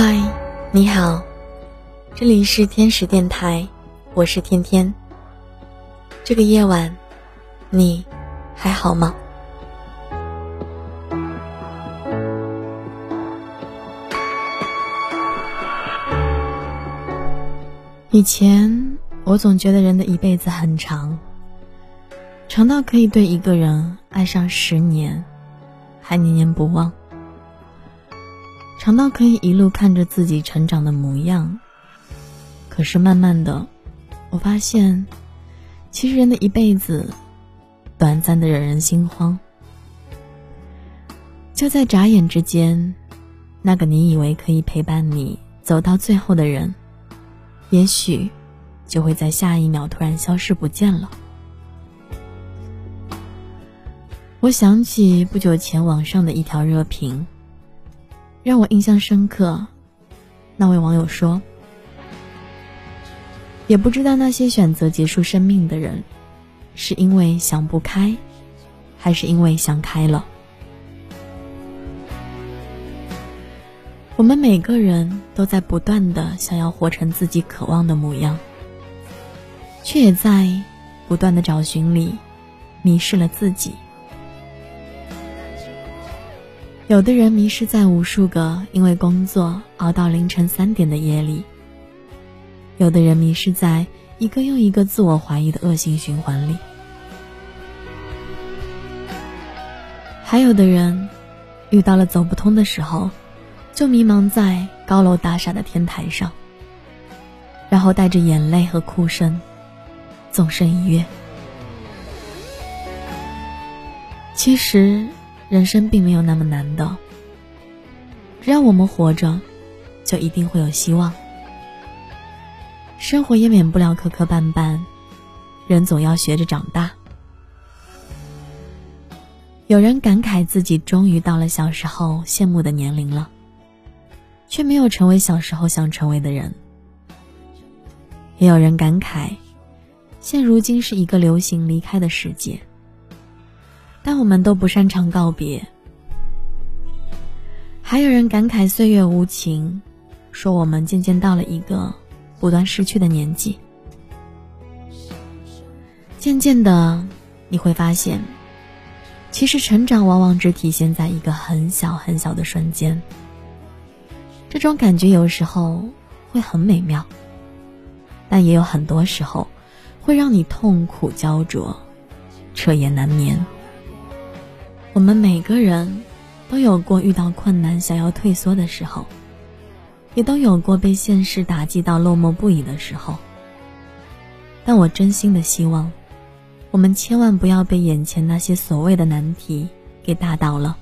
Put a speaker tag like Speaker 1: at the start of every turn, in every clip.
Speaker 1: 嗨，你好，这里是天使电台，我是天天。这个夜晚，你还好吗？以前我总觉得人的一辈子很长，长到可以对一个人爱上十年，还念念不忘。长到可以一路看着自己成长的模样，可是慢慢的，我发现，其实人的一辈子，短暂的惹人心慌。就在眨眼之间，那个你以为可以陪伴你走到最后的人，也许，就会在下一秒突然消失不见了。我想起不久前网上的一条热评。让我印象深刻，那位网友说：“也不知道那些选择结束生命的人，是因为想不开，还是因为想开了。”我们每个人都在不断的想要活成自己渴望的模样，却也在不断的找寻里迷失了自己。有的人迷失在无数个因为工作熬到凌晨三点的夜里，有的人迷失在一个又一个自我怀疑的恶性循环里，还有的人遇到了走不通的时候，就迷茫在高楼大厦的天台上，然后带着眼泪和哭声，纵身一跃。其实。人生并没有那么难的，只要我们活着，就一定会有希望。生活也免不了磕磕绊绊，人总要学着长大。有人感慨自己终于到了小时候羡慕的年龄了，却没有成为小时候想成为的人。也有人感慨，现如今是一个流行离开的世界。但我们都不擅长告别，还有人感慨岁月无情，说我们渐渐到了一个不断失去的年纪。渐渐的，你会发现，其实成长往往只体现在一个很小很小的瞬间。这种感觉有时候会很美妙，但也有很多时候会让你痛苦焦灼，彻夜难眠。我们每个人都有过遇到困难想要退缩的时候，也都有过被现实打击到落寞不已的时候。但我真心的希望，我们千万不要被眼前那些所谓的难题给打倒了。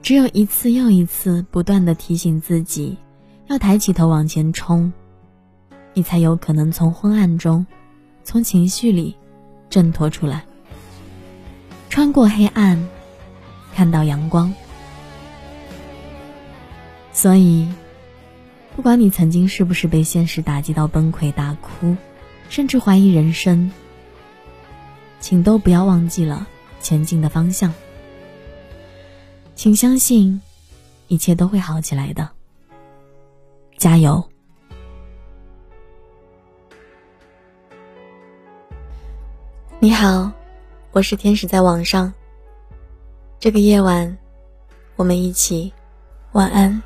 Speaker 1: 只有一次又一次不断的提醒自己，要抬起头往前冲，你才有可能从昏暗中，从情绪里挣脱出来。穿过黑暗，看到阳光。所以，不管你曾经是不是被现实打击到崩溃大哭，甚至怀疑人生，请都不要忘记了前进的方向。请相信，一切都会好起来的。加油！你好。我是天使，在网上。这个夜晚，我们一起晚安。